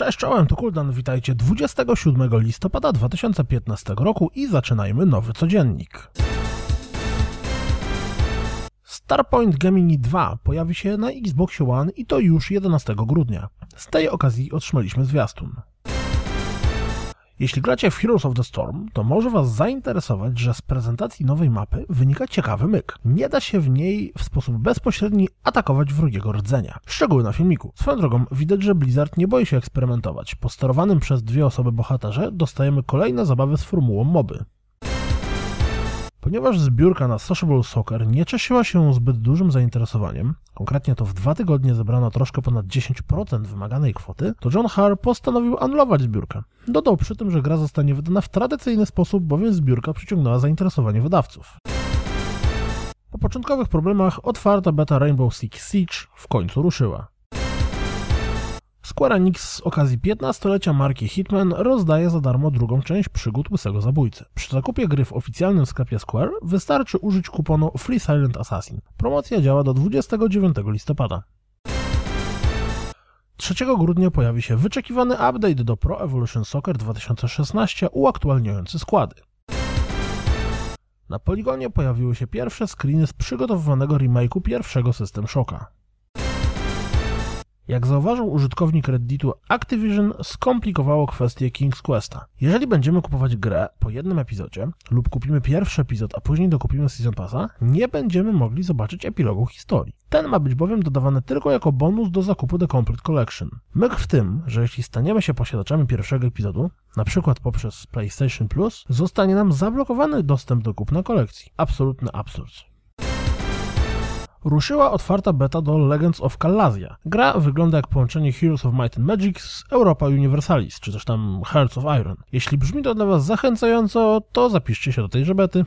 Cześć, czołem, to Kuldan, witajcie 27 listopada 2015 roku i zaczynajmy nowy codziennik. Starpoint Gemini 2 pojawi się na Xbox One i to już 11 grudnia. Z tej okazji otrzymaliśmy zwiastun. Jeśli gracie w Heroes of the Storm, to może Was zainteresować, że z prezentacji nowej mapy wynika ciekawy myk. Nie da się w niej w sposób bezpośredni atakować wrogiego rdzenia. Szczegóły na filmiku. Swoją drogą widać, że Blizzard nie boi się eksperymentować. Po sterowanym przez dwie osoby bohaterze dostajemy kolejne zabawy z formułą moby. Ponieważ zbiórka na Sociable Soccer nie cieszyła się zbyt dużym zainteresowaniem, konkretnie to w dwa tygodnie zebrano troszkę ponad 10% wymaganej kwoty, to John Harr postanowił anulować zbiórkę. Dodał przy tym, że gra zostanie wydana w tradycyjny sposób, bowiem zbiórka przyciągnęła zainteresowanie wydawców. Po początkowych problemach otwarta beta Rainbow Six Siege w końcu ruszyła. Square Enix z okazji 15-lecia marki Hitman rozdaje za darmo drugą część przygód Łysego Zabójcy. Przy zakupie gry w oficjalnym sklepie Square wystarczy użyć kuponu Free Silent Assassin. Promocja działa do 29 listopada. 3 grudnia pojawi się wyczekiwany update do Pro Evolution Soccer 2016 uaktualniający składy. Na poligonie pojawiły się pierwsze screeny z przygotowywanego remake'u pierwszego System Shocka. Jak zauważył użytkownik Redditu, Activision skomplikowało kwestię King's Questa. Jeżeli będziemy kupować grę po jednym epizodzie lub kupimy pierwszy epizod, a później dokupimy Season Passa, nie będziemy mogli zobaczyć epilogu historii. Ten ma być bowiem dodawany tylko jako bonus do zakupu The Complete Collection. Myk w tym, że jeśli staniemy się posiadaczami pierwszego epizodu, na przykład poprzez PlayStation Plus, zostanie nam zablokowany dostęp do kupna kolekcji. Absolutny absurd ruszyła otwarta beta do Legends of Calazia. Gra wygląda jak połączenie Heroes of Might and Magic z Europa Universalis, czy też tam Hearts of Iron. Jeśli brzmi to dla Was zachęcająco, to zapiszcie się do tejże bety.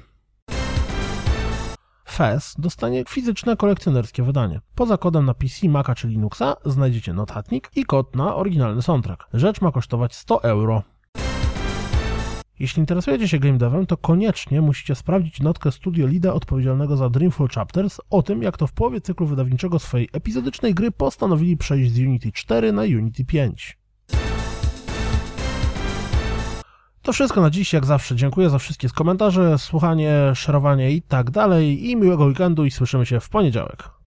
FES dostanie fizyczne kolekcjonerskie wydanie. Poza kodem na PC, Maca czy Linuxa znajdziecie notatnik i kod na oryginalny soundtrack. Rzecz ma kosztować 100 euro. Jeśli interesujecie się game devem, to koniecznie musicie sprawdzić notkę studio Lida odpowiedzialnego za Dreamfall Chapters o tym, jak to w połowie cyklu wydawniczego swojej epizodycznej gry postanowili przejść z Unity 4 na Unity 5. To wszystko na dziś, jak zawsze. Dziękuję za wszystkie komentarze, słuchanie, szerowanie i tak dalej. I miłego weekendu i słyszymy się w poniedziałek.